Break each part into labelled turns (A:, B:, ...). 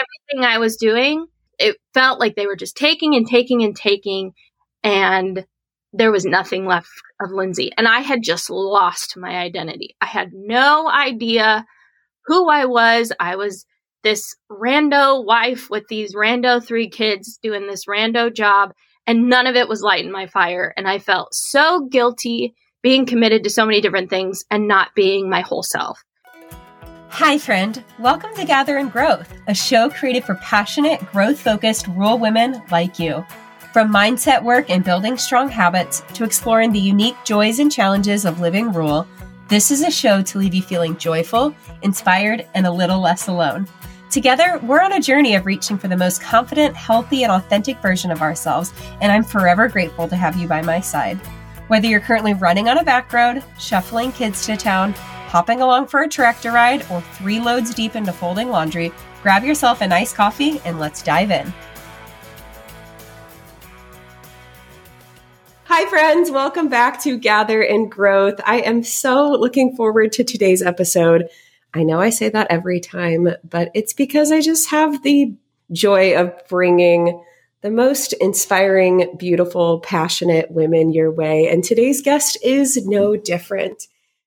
A: everything I was doing, it felt like they were just taking and taking and taking. And there was nothing left of Lindsay. And I had just lost my identity. I had no idea who I was. I was this rando wife with these rando three kids doing this rando job. And none of it was lighting my fire. And I felt so guilty being committed to so many different things and not being my whole self.
B: Hi, friend. Welcome to Gather and Growth, a show created for passionate, growth focused rural women like you. From mindset work and building strong habits to exploring the unique joys and challenges of living rural, this is a show to leave you feeling joyful, inspired, and a little less alone. Together, we're on a journey of reaching for the most confident, healthy, and authentic version of ourselves, and I'm forever grateful to have you by my side. Whether you're currently running on a back road, shuffling kids to town, hopping along for a tractor ride, or three loads deep into folding laundry, grab yourself a nice coffee and let's dive in. Hi, friends. Welcome back to Gather and Growth. I am so looking forward to today's episode. I know I say that every time, but it's because I just have the joy of bringing the most inspiring, beautiful, passionate women your way. And today's guest is no different.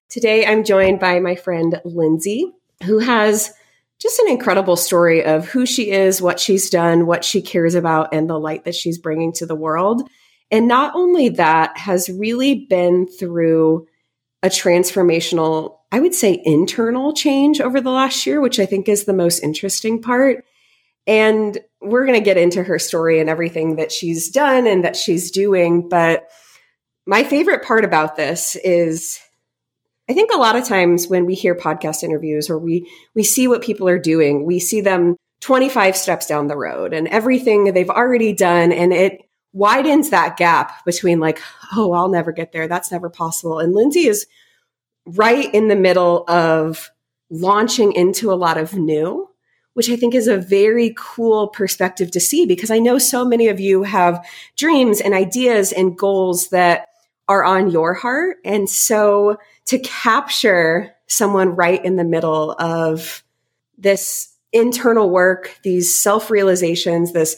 B: Today, I'm joined by my friend Lindsay, who has just an incredible story of who she is, what she's done, what she cares about, and the light that she's bringing to the world. And not only that, has really been through a transformational, I would say, internal change over the last year, which I think is the most interesting part. And we're going to get into her story and everything that she's done and that she's doing. But my favorite part about this is I think a lot of times when we hear podcast interviews or we we see what people are doing, we see them 25 steps down the road and everything they've already done and it widens that gap between like, oh, I'll never get there. That's never possible. And Lindsay is right in the middle of launching into a lot of new, which I think is a very cool perspective to see because I know so many of you have dreams and ideas and goals that are on your heart. And so to capture someone right in the middle of this internal work, these self realizations, this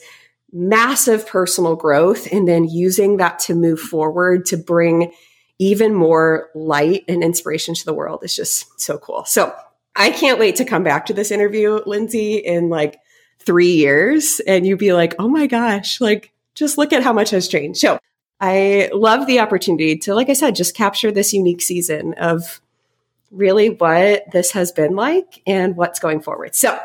B: massive personal growth, and then using that to move forward to bring even more light and inspiration to the world is just so cool. So I can't wait to come back to this interview, Lindsay, in like three years and you'd be like, oh my gosh, like just look at how much has changed. So I love the opportunity to, like I said, just capture this unique season of really what this has been like and what's going forward. So,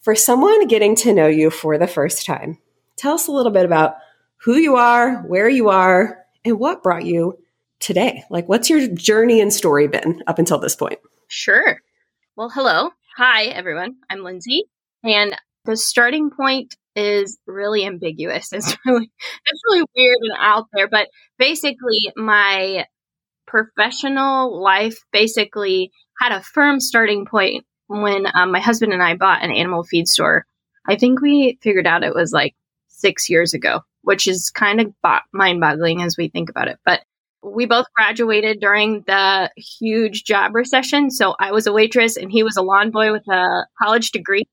B: for someone getting to know you for the first time, tell us a little bit about who you are, where you are, and what brought you today. Like, what's your journey and story been up until this point?
A: Sure. Well, hello. Hi, everyone. I'm Lindsay. And the starting point is really ambiguous. It's really it's really weird and out there. But basically, my professional life basically had a firm starting point when um, my husband and I bought an animal feed store. I think we figured out it was like six years ago, which is kind of bo- mind boggling as we think about it. But we both graduated during the huge job recession. So I was a waitress and he was a lawn boy with a college degree.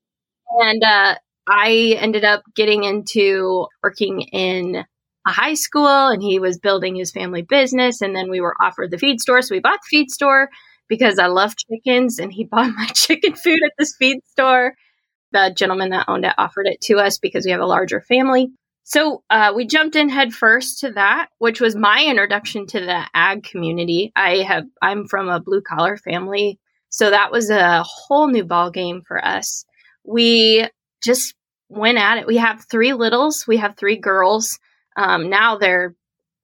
A: And uh, I ended up getting into working in a high school and he was building his family business. And then we were offered the feed store. So we bought the feed store because I love chickens and he bought my chicken food at this feed store. The gentleman that owned it offered it to us because we have a larger family. So uh, we jumped in head first to that, which was my introduction to the ag community. I have I'm from a blue collar family, so that was a whole new ball game for us. We just went at it. We have three littles. We have three girls. Um, now they're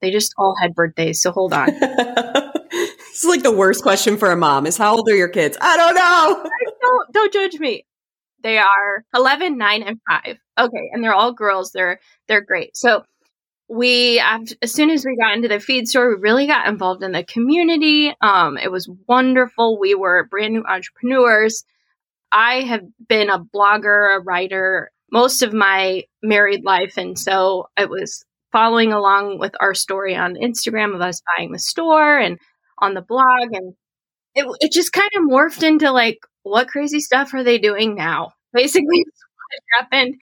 A: they just all had birthdays. So hold on.
B: it's like the worst question for a mom is how old are your kids? I don't know.
A: don't don't judge me. They are 11, 9, and 5. Okay, and they're all girls. They're they're great. So we as soon as we got into the feed store, we really got involved in the community. Um, it was wonderful. We were brand new entrepreneurs. I have been a blogger, a writer most of my married life. And so it was following along with our story on Instagram of us buying the store and on the blog. And it, it just kind of morphed into like, what crazy stuff are they doing now? Basically, what happened.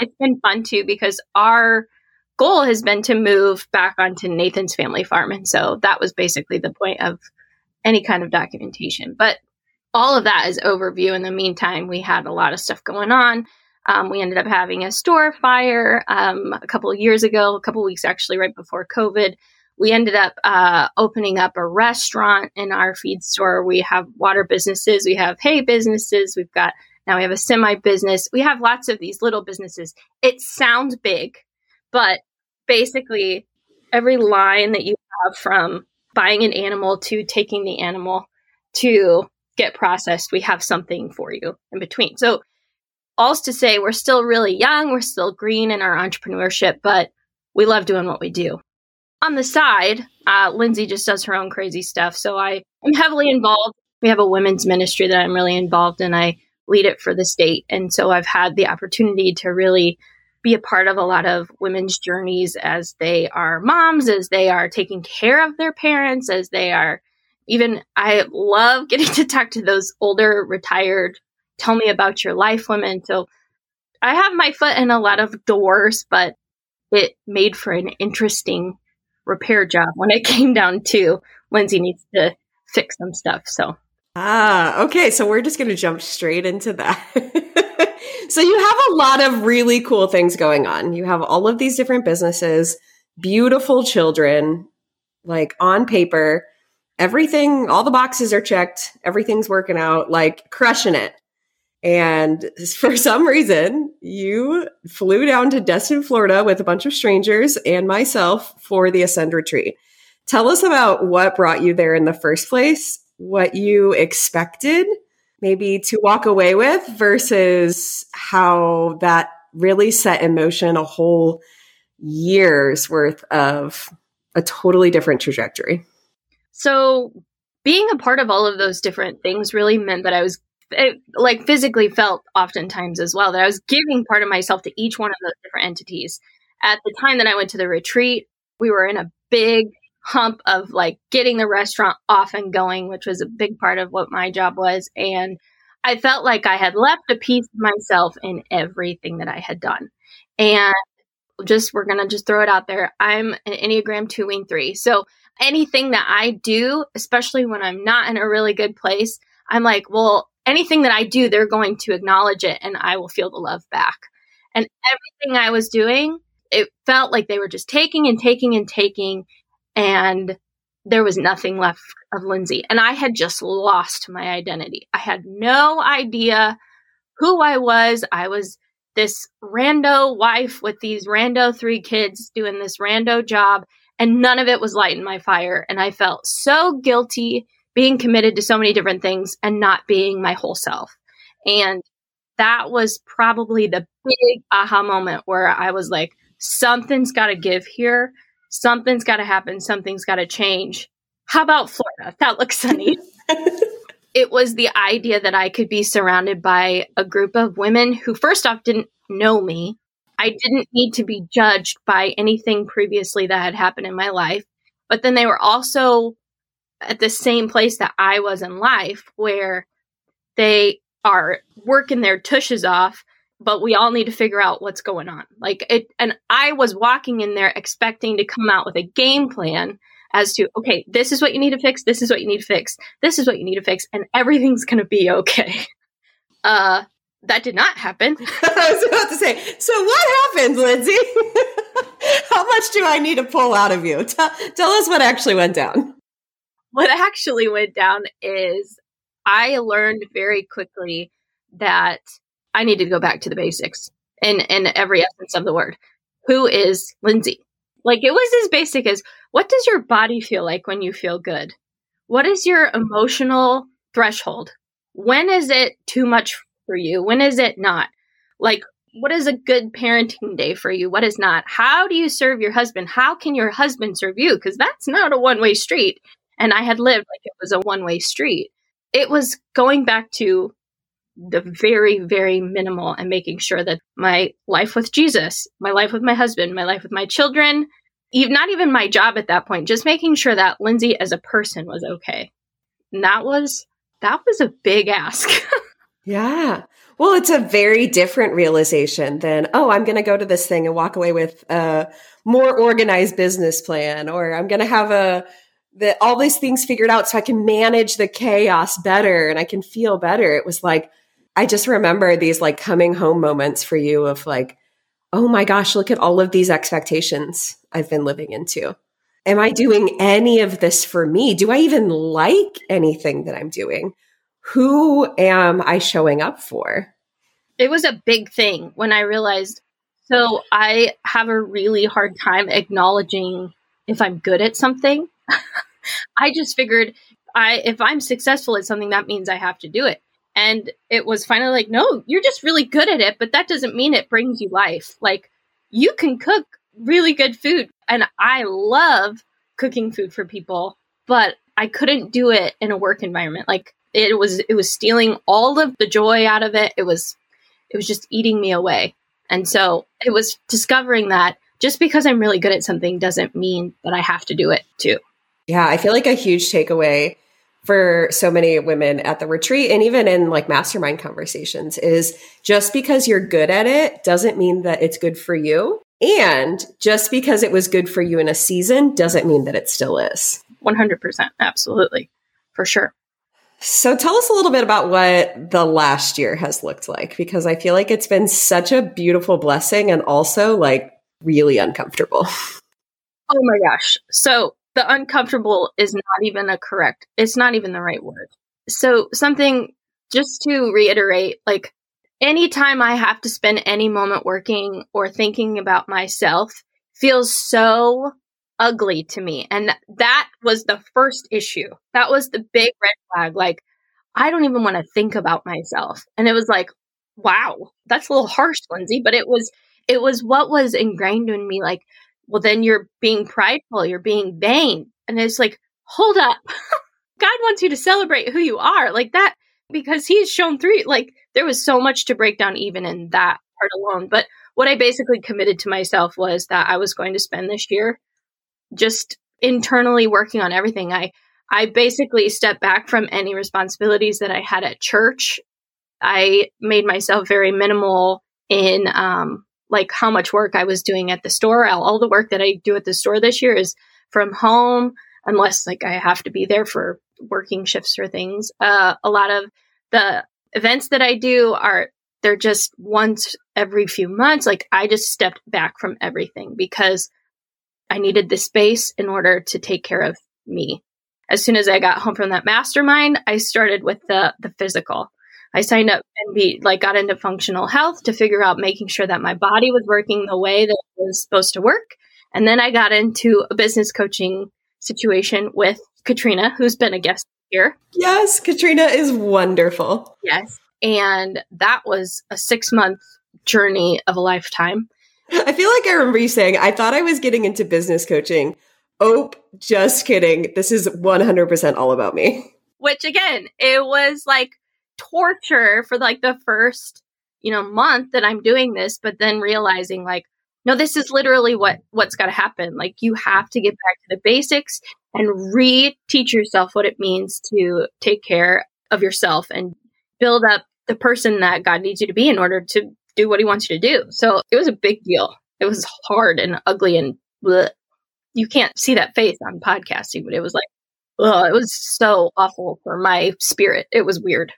A: It's been fun too because our goal has been to move back onto Nathan's family farm. And so that was basically the point of any kind of documentation. But all of that is overview. In the meantime, we had a lot of stuff going on. Um, we ended up having a store fire um, a couple of years ago, a couple of weeks actually, right before COVID. We ended up uh, opening up a restaurant in our feed store. We have water businesses, we have hay businesses, we've got now we have a semi business. We have lots of these little businesses. It sounds big, but basically, every line that you have from buying an animal to taking the animal to get processed, we have something for you in between. So, all's to say, we're still really young, we're still green in our entrepreneurship, but we love doing what we do. On the side, uh, Lindsay just does her own crazy stuff. So I am heavily involved. We have a women's ministry that I'm really involved in. I lead it for the state. And so I've had the opportunity to really be a part of a lot of women's journeys as they are moms, as they are taking care of their parents, as they are even, I love getting to talk to those older retired, tell me about your life women. So I have my foot in a lot of doors, but it made for an interesting repair job when it came down to Lindsay needs to fix some stuff. So
B: Ah, okay. So we're just going to jump straight into that. so you have a lot of really cool things going on. You have all of these different businesses, beautiful children, like on paper, everything, all the boxes are checked, everything's working out, like crushing it. And for some reason, you flew down to Destin, Florida with a bunch of strangers and myself for the Ascend retreat. Tell us about what brought you there in the first place what you expected maybe to walk away with versus how that really set in motion a whole year's worth of a totally different trajectory.
A: So, being a part of all of those different things really meant that I was it, like physically felt oftentimes as well that I was giving part of myself to each one of those different entities. At the time that I went to the retreat, we were in a big hump of like getting the restaurant off and going, which was a big part of what my job was. And I felt like I had left a piece of myself in everything that I had done. And just, we're going to just throw it out there. I'm an Enneagram 2 wing 3. So anything that I do, especially when I'm not in a really good place, I'm like, well, anything that I do, they're going to acknowledge it and I will feel the love back. And everything I was doing, it felt like they were just taking and taking and taking and there was nothing left of Lindsay. And I had just lost my identity. I had no idea who I was. I was this rando wife with these rando three kids doing this rando job, and none of it was lighting my fire. And I felt so guilty being committed to so many different things and not being my whole self. And that was probably the big aha moment where I was like, something's got to give here something's got to happen, something's got to change. How about Florida? That looks sunny. it was the idea that I could be surrounded by a group of women who, first off, didn't know me. I didn't need to be judged by anything previously that had happened in my life. But then they were also at the same place that I was in life, where they are working their tushes off but we all need to figure out what's going on. Like it, and I was walking in there expecting to come out with a game plan as to, okay, this is what you need to fix. This is what you need to fix. This is what you need to fix. And everything's going to be okay. Uh, that did not happen.
B: I was about to say, so what happened, Lindsay? How much do I need to pull out of you? Tell, tell us what actually went down.
A: What actually went down is I learned very quickly that I needed to go back to the basics in, in every essence of the word. Who is Lindsay? Like it was as basic as what does your body feel like when you feel good? What is your emotional threshold? When is it too much for you? When is it not? Like, what is a good parenting day for you? What is not? How do you serve your husband? How can your husband serve you? Because that's not a one way street. And I had lived like it was a one way street. It was going back to the very, very minimal and making sure that my life with Jesus, my life with my husband, my life with my children, even not even my job at that point, just making sure that Lindsay as a person was okay. And that was that was a big ask.
B: yeah. Well, it's a very different realization than, oh, I'm going to go to this thing and walk away with a more organized business plan, or I'm going to have a, the, all these things figured out so I can manage the chaos better and I can feel better. It was like, I just remember these like coming home moments for you of like, oh my gosh, look at all of these expectations I've been living into. Am I doing any of this for me? Do I even like anything that I'm doing? Who am I showing up for?
A: It was a big thing when I realized. So I have a really hard time acknowledging if I'm good at something. I just figured I if I'm successful at something that means I have to do it. And it was finally like, no, you're just really good at it, but that doesn't mean it brings you life. Like you can cook really good food and I love cooking food for people, but I couldn't do it in a work environment. Like it was it was stealing all of the joy out of it. It was it was just eating me away. And so it was discovering that just because I'm really good at something doesn't mean that I have to do it too.
B: Yeah, I feel like a huge takeaway for so many women at the retreat and even in like mastermind conversations is just because you're good at it doesn't mean that it's good for you. And just because it was good for you in a season doesn't mean that it still is.
A: 100%. Absolutely. For sure.
B: So tell us a little bit about what the last year has looked like because I feel like it's been such a beautiful blessing and also like really uncomfortable.
A: Oh my gosh. So the uncomfortable is not even a correct, it's not even the right word. So something just to reiterate, like anytime I have to spend any moment working or thinking about myself feels so ugly to me. And that was the first issue. That was the big red flag. Like, I don't even want to think about myself. And it was like, wow, that's a little harsh, Lindsay, but it was, it was what was ingrained in me. Like, well, then you're being prideful, you're being vain. And it's like, hold up. God wants you to celebrate who you are like that because he's shown through. Like, there was so much to break down even in that part alone. But what I basically committed to myself was that I was going to spend this year just internally working on everything. I I basically stepped back from any responsibilities that I had at church. I made myself very minimal in um, like how much work I was doing at the store. All, all the work that I do at the store this year is from home, unless like I have to be there for working shifts or things. Uh, a lot of the events that I do are they're just once every few months. Like I just stepped back from everything because I needed the space in order to take care of me. As soon as I got home from that mastermind, I started with the the physical. I signed up and be like got into functional health to figure out making sure that my body was working the way that it was supposed to work. And then I got into a business coaching situation with Katrina, who's been a guest here.
B: Yes, Katrina is wonderful.
A: Yes. And that was a six month journey of a lifetime.
B: I feel like I remember you saying, I thought I was getting into business coaching. Oh, just kidding. This is 100% all about me.
A: Which again, it was like torture for like the first, you know, month that I'm doing this, but then realizing like, no, this is literally what what's got to happen. Like you have to get back to the basics and re-teach yourself what it means to take care of yourself and build up the person that God needs you to be in order to do what he wants you to do. So it was a big deal. It was hard and ugly and bleh. you can't see that face on podcasting, but it was like, oh, it was so awful for my spirit. It was weird.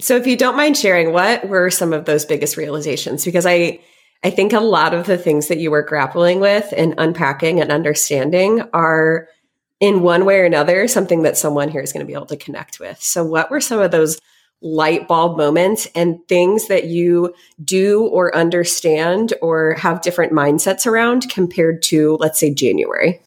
B: So if you don't mind sharing, what were some of those biggest realizations? Because I I think a lot of the things that you were grappling with and unpacking and understanding are in one way or another something that someone here is going to be able to connect with. So what were some of those light bulb moments and things that you do or understand or have different mindsets around compared to, let's say, January?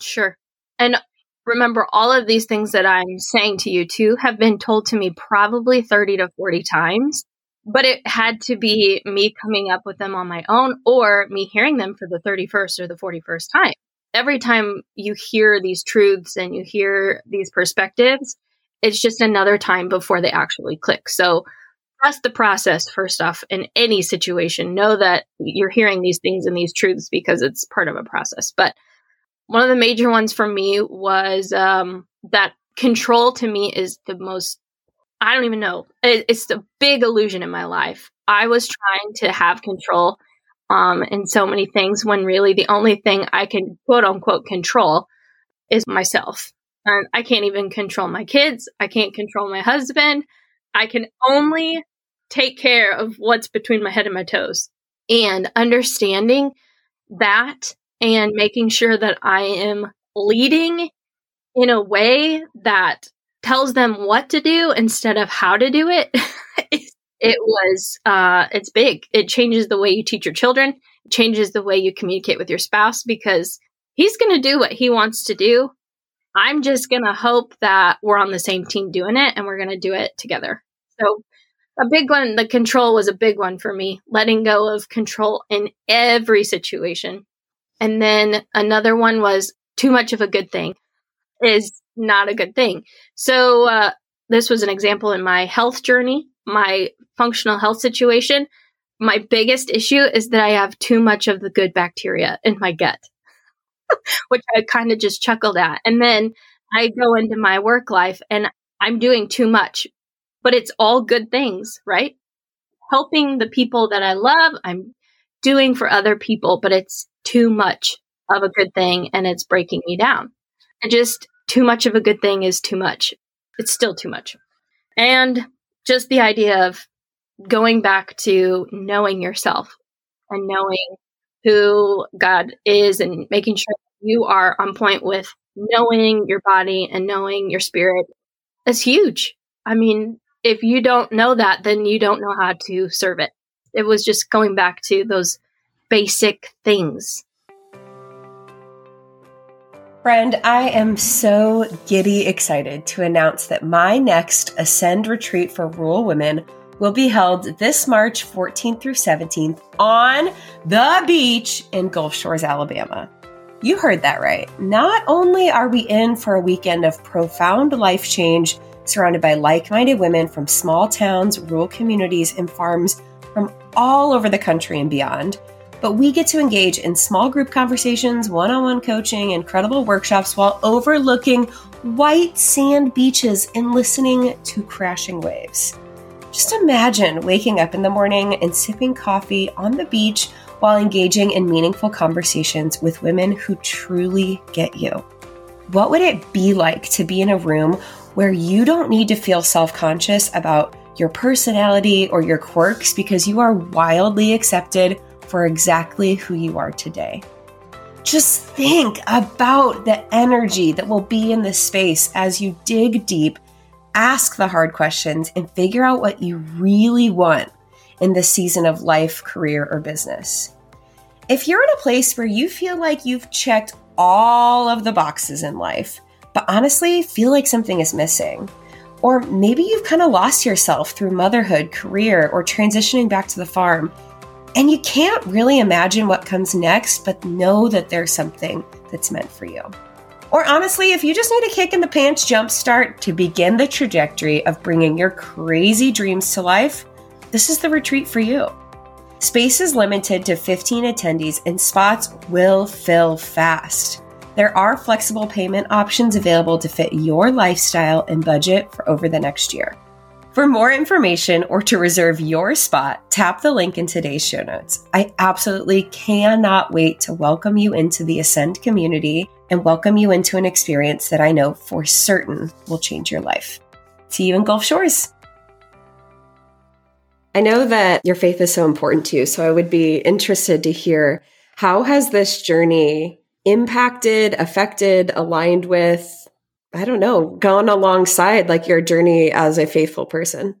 A: Sure. And remember, all of these things that I'm saying to you too have been told to me probably 30 to 40 times, but it had to be me coming up with them on my own or me hearing them for the 31st or the 41st time. Every time you hear these truths and you hear these perspectives, it's just another time before they actually click. So trust the process first off in any situation. Know that you're hearing these things and these truths because it's part of a process. But one of the major ones for me was um, that control to me is the most I don't even know. It, it's the big illusion in my life. I was trying to have control um, in so many things when really the only thing I can quote unquote control is myself. And I can't even control my kids. I can't control my husband. I can only take care of what's between my head and my toes. And understanding that and making sure that I am leading in a way that tells them what to do instead of how to do it. it was, uh, it's big. It changes the way you teach your children, it changes the way you communicate with your spouse because he's going to do what he wants to do. I'm just going to hope that we're on the same team doing it and we're going to do it together. So, a big one, the control was a big one for me, letting go of control in every situation. And then another one was too much of a good thing is not a good thing. So, uh, this was an example in my health journey, my functional health situation. My biggest issue is that I have too much of the good bacteria in my gut, which I kind of just chuckled at. And then I go into my work life and I'm doing too much, but it's all good things, right? Helping the people that I love, I'm doing for other people, but it's too much of a good thing and it's breaking me down. And just too much of a good thing is too much. It's still too much. And just the idea of going back to knowing yourself and knowing who God is and making sure you are on point with knowing your body and knowing your spirit is huge. I mean, if you don't know that, then you don't know how to serve it. It was just going back to those basic things
B: Friend, I am so giddy excited to announce that my next Ascend retreat for rural women will be held this March 14th through 17th on the beach in Gulf Shores, Alabama. You heard that right. Not only are we in for a weekend of profound life change surrounded by like minded women from small towns, rural communities, and farms from all over the country and beyond, but we get to engage in small group conversations, one on one coaching, incredible workshops while overlooking white sand beaches and listening to crashing waves. Just imagine waking up in the morning and sipping coffee on the beach while engaging in meaningful conversations with women who truly get you. What would it be like to be in a room where you don't need to feel self conscious about your personality or your quirks because you are wildly accepted? For exactly who you are today. Just think about the energy that will be in this space as you dig deep, ask the hard questions, and figure out what you really want in this season of life, career, or business. If you're in a place where you feel like you've checked all of the boxes in life, but honestly feel like something is missing, or maybe you've kind of lost yourself through motherhood, career, or transitioning back to the farm, and you can't really imagine what comes next, but know that there's something that's meant for you. Or honestly, if you just need a kick in the pants jump start to begin the trajectory of bringing your crazy dreams to life, this is the retreat for you. Space is limited to 15 attendees and spots will fill fast. There are flexible payment options available to fit your lifestyle and budget for over the next year. For more information or to reserve your spot, tap the link in today's show notes. I absolutely cannot wait to welcome you into the Ascend community and welcome you into an experience that I know for certain will change your life. See you in Gulf Shores. I know that your faith is so important to you, so I would be interested to hear how has this journey impacted, affected, aligned with I don't know, gone alongside like your journey as a faithful person?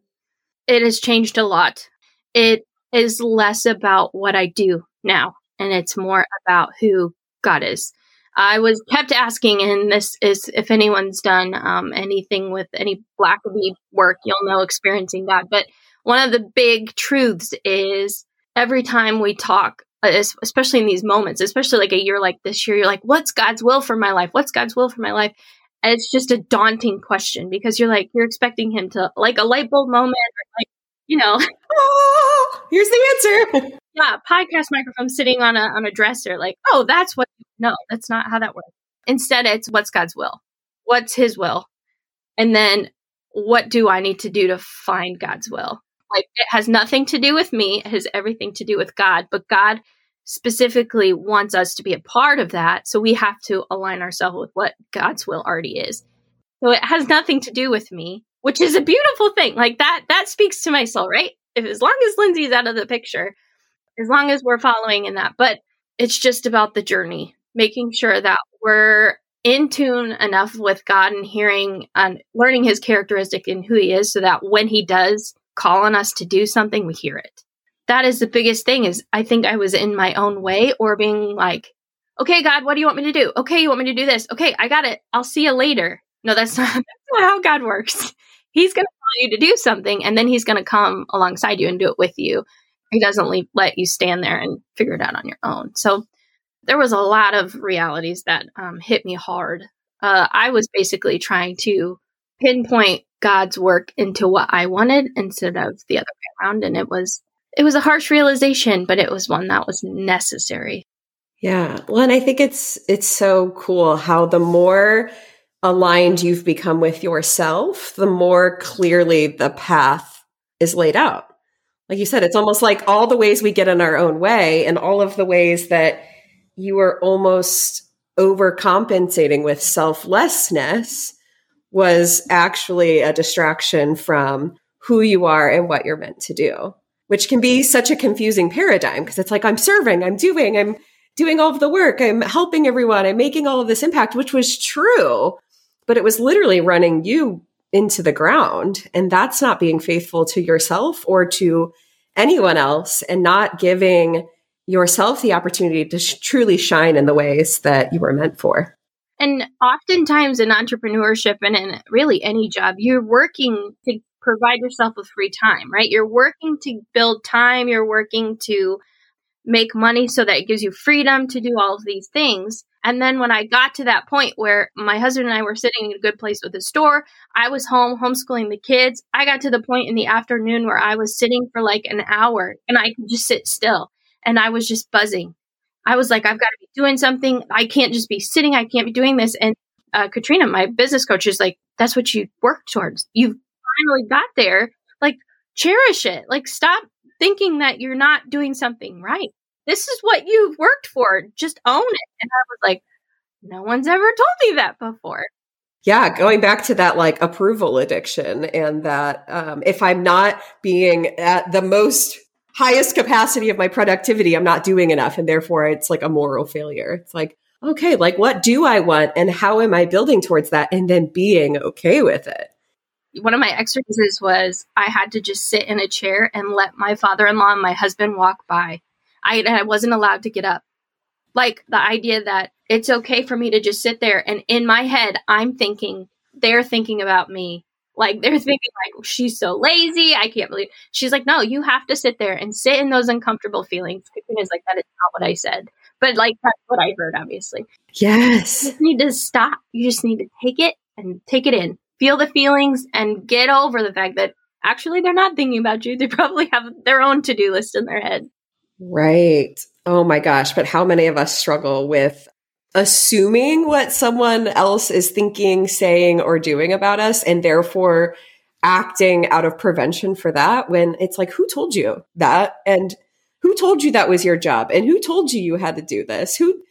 A: It has changed a lot. It is less about what I do now, and it's more about who God is. I was kept asking, and this is if anyone's done um, anything with any Blackaby work, you'll know experiencing that. But one of the big truths is every time we talk, especially in these moments, especially like a year like this year, you're like, what's God's will for my life? What's God's will for my life? And it's just a daunting question because you're like, you're expecting him to, like a light bulb moment, or like, you know,
B: oh, here's the answer.
A: yeah, podcast microphone sitting on a on a dresser. Like, oh, that's what. No, that's not how that works. Instead, it's what's God's will. What's His will, and then what do I need to do to find God's will? Like it has nothing to do with me, it has everything to do with God, but God specifically wants us to be a part of that. So we have to align ourselves with what God's will already is. So it has nothing to do with me, which is a beautiful thing. Like that, that speaks to my soul, right? If as long as Lindsay's out of the picture, as long as we're following in that, but it's just about the journey, making sure that we're in tune enough with God and hearing and learning his characteristic and who he is so that when he does call on us to do something, we hear it. That is the biggest thing is I think I was in my own way or being like, okay, God, what do you want me to do? Okay, you want me to do this? Okay, I got it. I'll see you later. No, that's not, that's not how God works. He's going to tell you to do something and then he's going to come alongside you and do it with you. He doesn't leave, let you stand there and figure it out on your own. So there was a lot of realities that um, hit me hard. Uh, I was basically trying to pinpoint God's work into what I wanted instead of the other way around, and it was it was a harsh realization, but it was one that was necessary.
B: Yeah, well, and I think it's it's so cool how the more aligned you've become with yourself, the more clearly the path is laid out. Like you said, it's almost like all the ways we get in our own way and all of the ways that you are almost overcompensating with selflessness was actually a distraction from who you are and what you're meant to do, which can be such a confusing paradigm because it's like, I'm serving, I'm doing, I'm doing all of the work, I'm helping everyone, I'm making all of this impact, which was true, but it was literally running you into the ground. And that's not being faithful to yourself or to anyone else and not giving yourself the opportunity to sh- truly shine in the ways that you were meant for.
A: And oftentimes in entrepreneurship and in really any job, you're working to provide yourself with free time, right? You're working to build time, you're working to make money so that it gives you freedom to do all of these things. And then when I got to that point where my husband and I were sitting in a good place with the store, I was home homeschooling the kids. I got to the point in the afternoon where I was sitting for like an hour and I could just sit still and I was just buzzing. I was like, I've got to be doing something. I can't just be sitting. I can't be doing this. And uh, Katrina, my business coach, is like, that's what you work towards. You've finally got there. Like, cherish it. Like, stop thinking that you're not doing something right. This is what you've worked for. Just own it. And I was like, no one's ever told me that before.
B: Yeah, going back to that like approval addiction and that um, if I'm not being at the most highest capacity of my productivity, I'm not doing enough. And therefore it's like a moral failure. It's like, okay, like what do I want and how am I building towards that? And then being okay with it.
A: One of my exercises was I had to just sit in a chair and let my father in law and my husband walk by. I, I wasn't allowed to get up. Like the idea that it's okay for me to just sit there and in my head, I'm thinking, they're thinking about me like they're thinking like she's so lazy. I can't believe she's like, no, you have to sit there and sit in those uncomfortable feelings. is like that is not what I said. But like that's what I heard, obviously.
B: Yes.
A: You just need to stop. You just need to take it and take it in. Feel the feelings and get over the fact that actually they're not thinking about you. They probably have their own to-do list in their head.
B: Right. Oh my gosh. But how many of us struggle with assuming what someone else is thinking, saying, or doing about us, and therefore acting out of prevention for that when it's like, who told you that? And who told you that was your job? And who told you you had to do this? Who,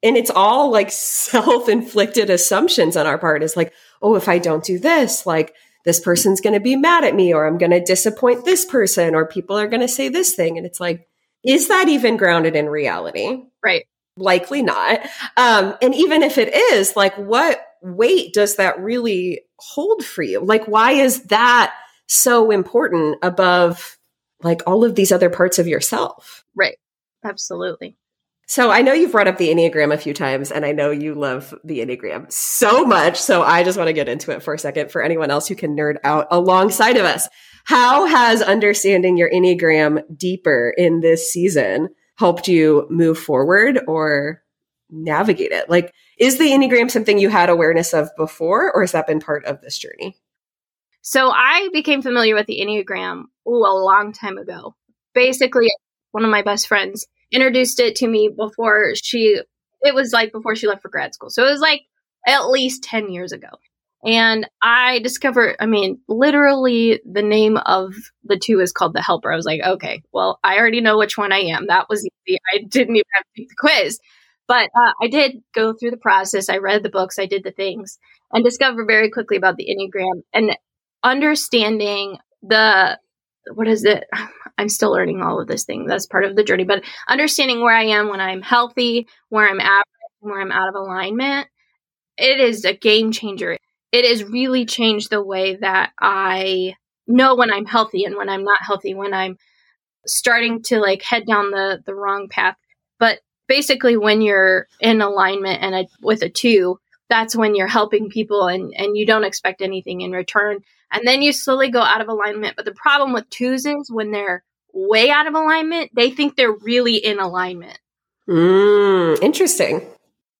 B: and it's all like self inflicted assumptions on our part. Is like, oh, if I don't do this, like this person's going to be mad at me, or I'm going to disappoint this person, or people are going to say this thing. And it's like, is that even grounded in reality?
A: Right
B: likely not. Um, and even if it is, like, what weight does that really hold for you? Like, why is that so important above like all of these other parts of yourself?
A: Right. Absolutely.
B: So I know you've brought up the Enneagram a few times, and I know you love the Enneagram so much. So I just want to get into it for a second for anyone else who can nerd out alongside of us. How has understanding your Enneagram deeper in this season helped you move forward or navigate it? Like, is the Enneagram something you had awareness of before, or has that been part of this journey?
A: So I became familiar with the Enneagram ooh, a long time ago. Basically, one of my best friends introduced it to me before she, it was like before she left for grad school. So it was like at least 10 years ago. And I discovered, I mean, literally the name of the two is called the helper. I was like, okay, well, I already know which one I am. That was easy. I didn't even have to take the quiz. But uh, I did go through the process. I read the books, I did the things, and discovered very quickly about the Enneagram and understanding the what is it? I'm still learning all of this thing. That's part of the journey, but understanding where I am when I'm healthy, where I'm at, where I'm out of alignment, it is a game changer. It has really changed the way that I know when I'm healthy and when I'm not healthy, when I'm starting to like head down the the wrong path. But basically when you're in alignment and a, with a 2, that's when you're helping people and and you don't expect anything in return. And then you slowly go out of alignment. But the problem with twos is when they're way out of alignment, they think they're really in alignment.
B: Mm, interesting.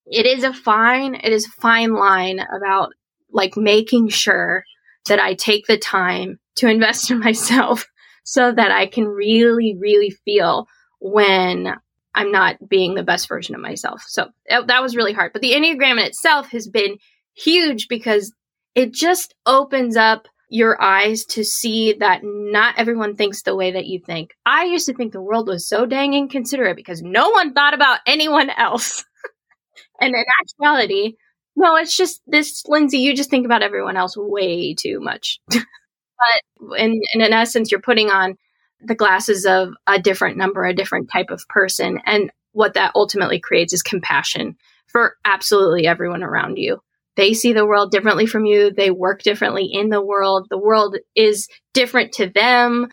A: It is a fine, it is fine line about like making sure that I take the time to invest in myself so that I can really, really feel when I'm not being the best version of myself. So that was really hard. But the Enneagram in itself has been huge because it just opens up your eyes to see that not everyone thinks the way that you think. I used to think the world was so dang inconsiderate because no one thought about anyone else. and in actuality, no, it's just this, Lindsay, you just think about everyone else way too much. but in, in an essence, you're putting on the glasses of a different number, a different type of person. And what that ultimately creates is compassion for absolutely everyone around you. They see the world differently from you. They work differently in the world. The world is different to them.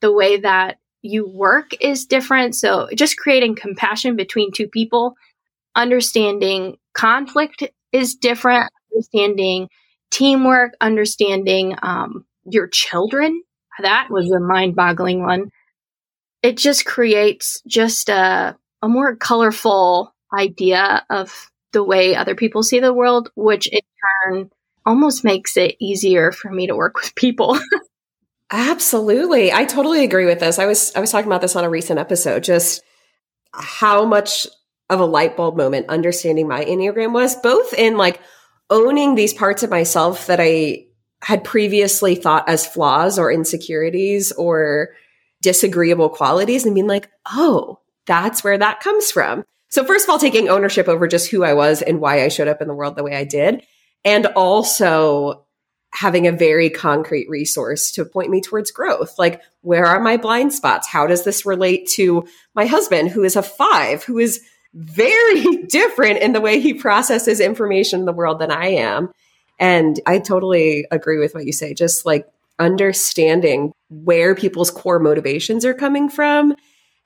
A: The way that you work is different. So just creating compassion between two people, understanding conflict is different, understanding teamwork, understanding um, your children. That was a mind boggling one. It just creates just a, a more colorful idea of the way other people see the world, which in turn almost makes it easier for me to work with people.
B: Absolutely. I totally agree with this. I was I was talking about this on a recent episode just how much of a light bulb moment understanding my Enneagram was both in like owning these parts of myself that I had previously thought as flaws or insecurities or disagreeable qualities and being like, "Oh, that's where that comes from." So first of all, taking ownership over just who I was and why I showed up in the world the way I did. And also having a very concrete resource to point me towards growth. Like, where are my blind spots? How does this relate to my husband, who is a five, who is very different in the way he processes information in the world than I am? And I totally agree with what you say. Just like understanding where people's core motivations are coming from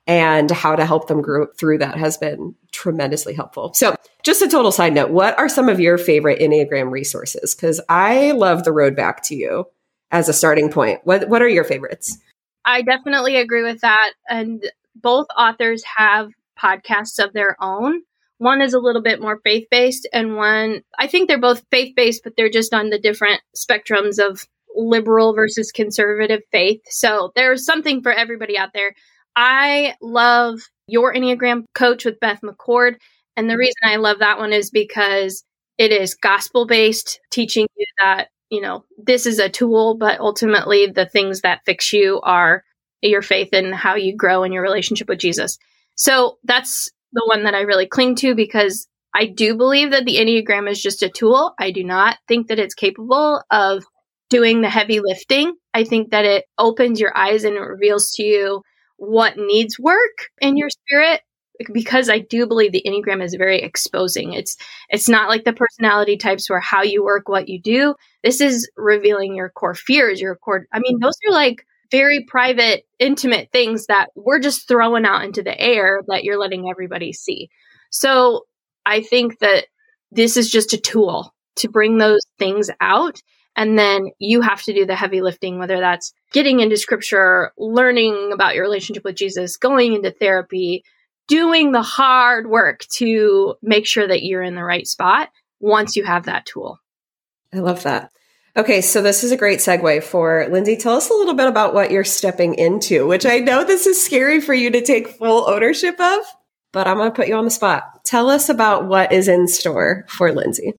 B: and how to help them grow through that has been tremendously helpful. So, just a total side note, what are some of your favorite Enneagram resources? Because I love the road back to you as a starting point. What what are your favorites?
A: I definitely agree with that. And both authors have podcasts of their own. One is a little bit more faith based, and one, I think they're both faith based, but they're just on the different spectrums of liberal versus conservative faith. So there's something for everybody out there. I love your Enneagram coach with Beth McCord. And the reason I love that one is because it is gospel based, teaching you that, you know, this is a tool, but ultimately the things that fix you are your faith and how you grow in your relationship with Jesus. So that's the one that I really cling to because I do believe that the Enneagram is just a tool. I do not think that it's capable of doing the heavy lifting. I think that it opens your eyes and it reveals to you what needs work in your spirit because I do believe the Enneagram is very exposing. It's it's not like the personality types where how you work, what you do. This is revealing your core fears, your core I mean, those are like very private, intimate things that we're just throwing out into the air that you're letting everybody see. So I think that this is just a tool to bring those things out and then you have to do the heavy lifting, whether that's getting into scripture, learning about your relationship with Jesus, going into therapy, doing the hard work to make sure that you're in the right spot once you have that tool.
B: I love that. Okay, so this is a great segue for Lindsay. Tell us a little bit about what you're stepping into, which I know this is scary for you to take full ownership of, but I'm going to put you on the spot. Tell us about what is in store for Lindsay.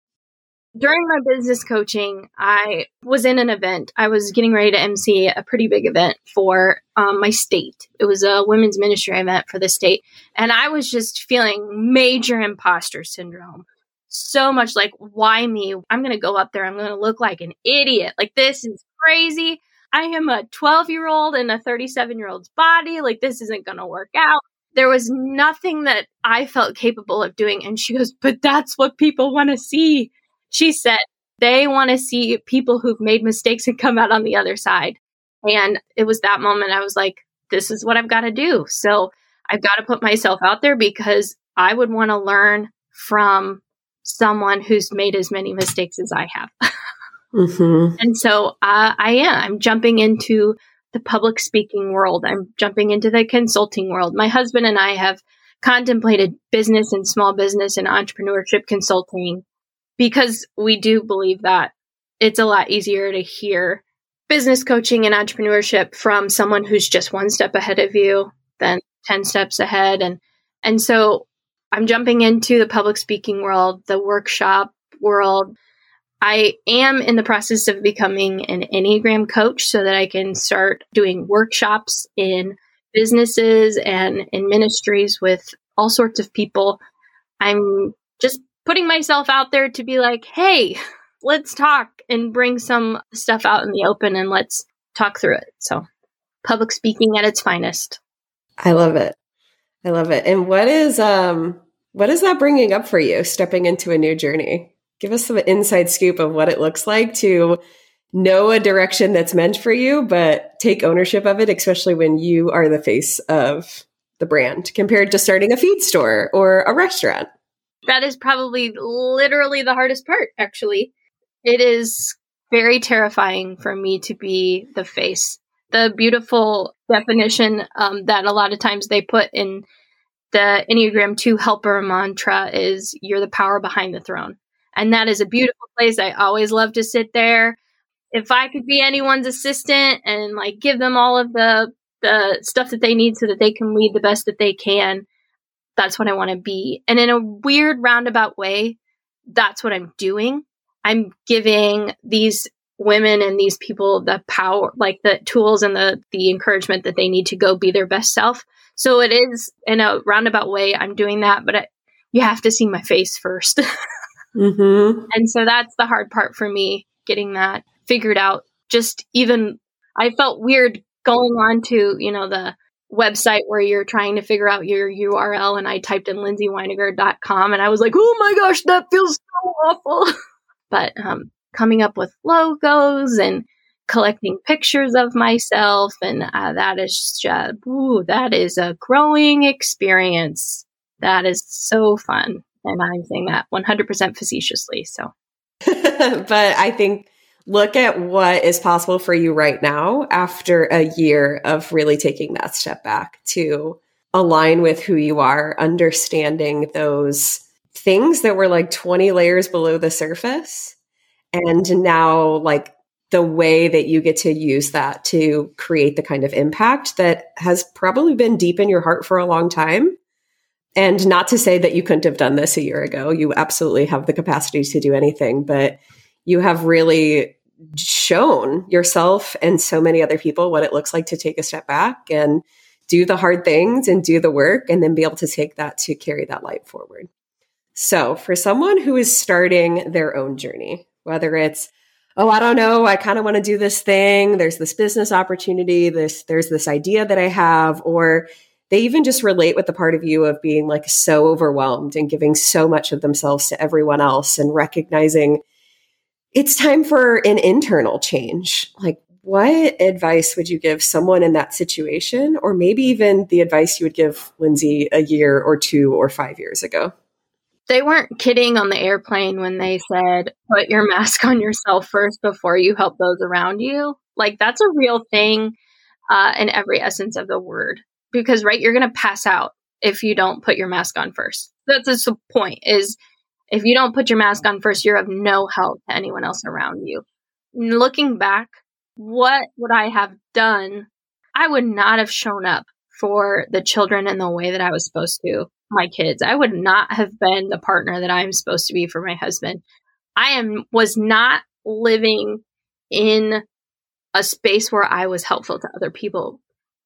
A: During my business coaching, I was in an event. I was getting ready to MC a pretty big event for um, my state. It was a women's ministry event for the state. And I was just feeling major imposter syndrome. So much like, why me? I'm going to go up there. I'm going to look like an idiot. Like, this is crazy. I am a 12 year old in a 37 year old's body. Like, this isn't going to work out. There was nothing that I felt capable of doing. And she goes, but that's what people want to see she said they want to see people who've made mistakes and come out on the other side. And it was that moment I was like, this is what I've got to do. So I've got to put myself out there because I would want to learn from someone who's made as many mistakes as I have. mm-hmm. And so uh, I am. I'm jumping into the public speaking world. I'm jumping into the consulting world. My husband and I have contemplated business and small business and entrepreneurship consulting because we do believe that it's a lot easier to hear business coaching and entrepreneurship from someone who's just one step ahead of you than 10 steps ahead and and so I'm jumping into the public speaking world, the workshop world. I am in the process of becoming an Enneagram coach so that I can start doing workshops in businesses and in ministries with all sorts of people. I'm just putting myself out there to be like, hey, let's talk and bring some stuff out in the open and let's talk through it. So, public speaking at its finest.
B: I love it. I love it. And what is um what is that bringing up for you stepping into a new journey? Give us some inside scoop of what it looks like to know a direction that's meant for you, but take ownership of it, especially when you are the face of the brand compared to starting a feed store or a restaurant
A: that is probably literally the hardest part, actually. It is very terrifying for me to be the face. The beautiful definition um, that a lot of times they put in the Enneagram 2 helper mantra is you're the power behind the throne. And that is a beautiful place. I always love to sit there. If I could be anyone's assistant and like give them all of the the stuff that they need so that they can lead the best that they can, that's what I want to be. And in a weird roundabout way, that's what I'm doing. I'm giving these women and these people the power, like the tools and the, the encouragement that they need to go be their best self. So it is in a roundabout way, I'm doing that, but I, you have to see my face 1st mm-hmm. And so that's the hard part for me, getting that figured out. Just even, I felt weird going on to, you know, the website where you're trying to figure out your URL and I typed in lindsaywineinger.com and I was like, oh my gosh, that feels so awful. but um, coming up with logos and collecting pictures of myself and uh, that is just, ooh, that is a growing experience. That is so fun. And I'm saying that 100% facetiously. So,
B: but I think look at what is possible for you right now after a year of really taking that step back to align with who you are, understanding those things that were like 20 layers below the surface. And now, like, the way that you get to use that to create the kind of impact that has probably been deep in your heart for a long time. And not to say that you couldn't have done this a year ago. You absolutely have the capacity to do anything, but you have really shown yourself and so many other people what it looks like to take a step back and do the hard things and do the work and then be able to take that to carry that light forward. So, for someone who is starting their own journey, whether it's oh, I don't know, I kind of want to do this thing, there's this business opportunity, this there's this idea that I have or they even just relate with the part of you of being like so overwhelmed and giving so much of themselves to everyone else and recognizing it's time for an internal change. Like, what advice would you give someone in that situation, or maybe even the advice you would give Lindsay a year or two or five years ago?
A: They weren't kidding on the airplane when they said, put your mask on yourself first before you help those around you. Like, that's a real thing uh, in every essence of the word. Because, right, you're going to pass out if you don't put your mask on first. That's the point is if you don't put your mask on first, you're of no help to anyone else around you. Looking back, what would I have done? I would not have shown up for the children in the way that I was supposed to, my kids. I would not have been the partner that I'm supposed to be for my husband. I am was not living in a space where I was helpful to other people.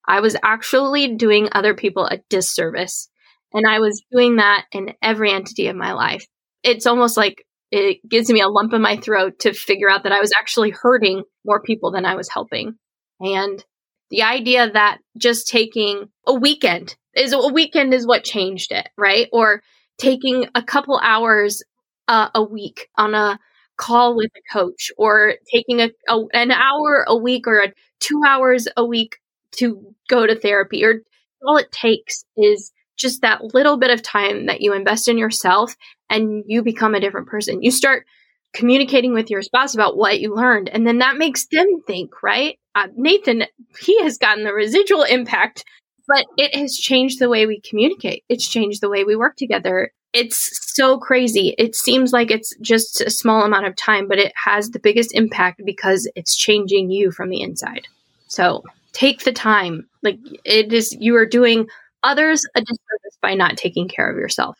A: I was actually doing other people a disservice. And I was doing that in every entity of my life. It's almost like it gives me a lump in my throat to figure out that I was actually hurting more people than I was helping. And the idea that just taking a weekend is a weekend is what changed it, right? Or taking a couple hours uh, a week on a call with a coach or taking a, a, an hour a week or a, two hours a week to go to therapy or all it takes is just that little bit of time that you invest in yourself and you become a different person. You start communicating with your spouse about what you learned and then that makes them think, right? Uh, Nathan, he has gotten the residual impact, but it has changed the way we communicate. It's changed the way we work together. It's so crazy. It seems like it's just a small amount of time, but it has the biggest impact because it's changing you from the inside. So take the time. Like it is, you are doing others a disservice by not taking care of yourself.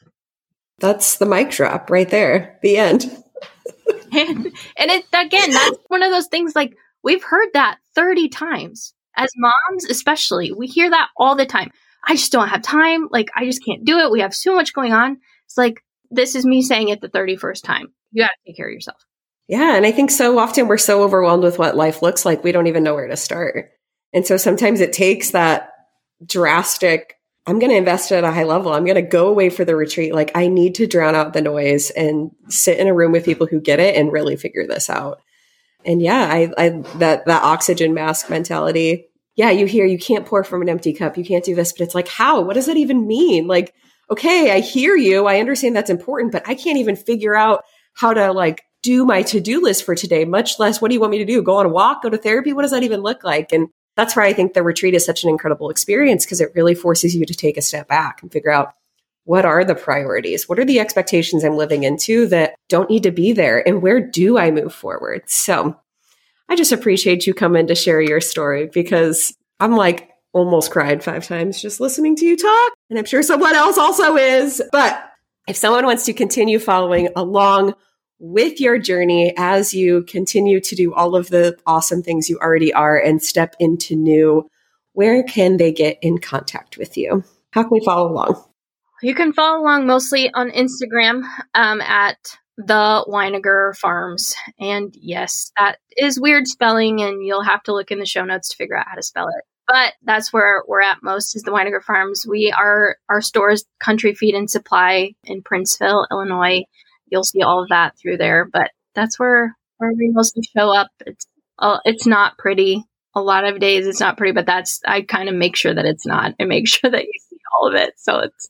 B: That's the mic drop right there. The end.
A: and, and it again, that's one of those things like we've heard that 30 times. As moms, especially, we hear that all the time. I just don't have time. Like, I just can't do it. We have so much going on. It's like, this is me saying it the 31st time. You got to take care of yourself.
B: Yeah. And I think so often we're so overwhelmed with what life looks like, we don't even know where to start. And so sometimes it takes that drastic I'm going to invest at a high level. I'm going to go away for the retreat. Like I need to drown out the noise and sit in a room with people who get it and really figure this out. And yeah, I, I that that oxygen mask mentality. Yeah, you hear you can't pour from an empty cup. You can't do this, but it's like how? What does that even mean? Like, okay, I hear you. I understand that's important, but I can't even figure out how to like do my to-do list for today, much less what do you want me to do? Go on a walk, go to therapy? What does that even look like? And that's why I think the retreat is such an incredible experience because it really forces you to take a step back and figure out what are the priorities? What are the expectations I'm living into that don't need to be there? And where do I move forward? So I just appreciate you coming to share your story because I'm like almost cried five times just listening to you talk. And I'm sure someone else also is. But if someone wants to continue following along with your journey as you continue to do all of the awesome things you already are and step into new, where can they get in contact with you? How can we follow along?
A: You can follow along mostly on Instagram um, at the Wineinger Farms. And yes, that is weird spelling, and you'll have to look in the show notes to figure out how to spell it. But that's where we're at most is the Wineinger Farms. We are our stores Country Feed and Supply in Princeville, Illinois you'll see all of that through there. But that's where where we mostly show up. It's uh, it's not pretty. A lot of days it's not pretty, but that's I kind of make sure that it's not. I make sure that you see all of it, so it's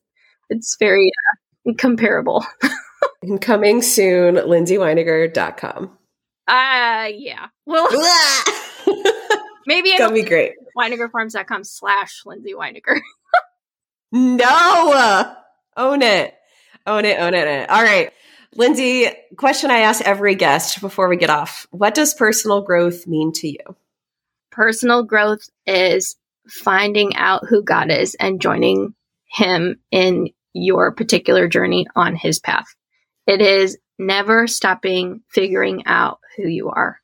A: it's very uh, comparable.
B: and coming soon, lindsaywineinger.com.
A: Uh yeah. Well maybe
B: it'll be great.
A: WineingerFarms.com slash Lindsay Wineinger.
B: no. Own it. Own it, own it, own it. All right. Lindsay, question I ask every guest before we get off. What does personal growth mean to you?
A: Personal growth is finding out who God is and joining him in your particular journey on his path. It is never stopping figuring out who you are.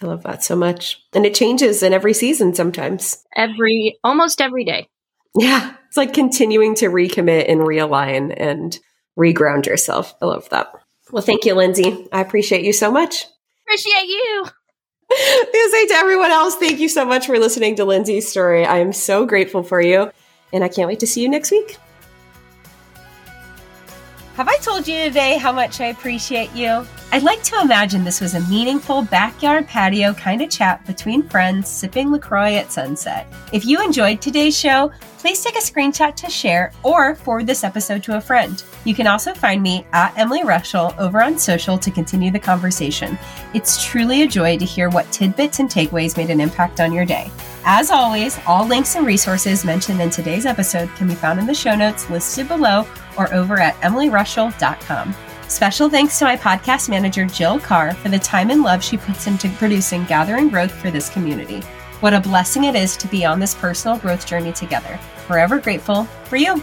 B: I love that so much. And it changes in every season sometimes.
A: Every almost every day.
B: Yeah. It's like continuing to recommit and realign and reground yourself. I love that. Well, thank you, Lindsay. I appreciate you so much.
A: Appreciate you.
B: I say to everyone else, thank you so much for listening to Lindsay's story. I am so grateful for you, and I can't wait to see you next week.
C: Have I told you today how much I appreciate you? I'd like to imagine this was a meaningful backyard patio kind of chat between friends sipping LaCroix at sunset. If you enjoyed today's show, please take a screenshot to share or forward this episode to a friend. You can also find me at Emily Rushell over on social to continue the conversation. It's truly a joy to hear what tidbits and takeaways made an impact on your day. As always, all links and resources mentioned in today's episode can be found in the show notes listed below or over at emilyrushell.com. Special thanks to my podcast manager, Jill Carr, for the time and love she puts into producing Gathering Growth for this community. What a blessing it is to be on this personal growth journey together. Forever grateful for you.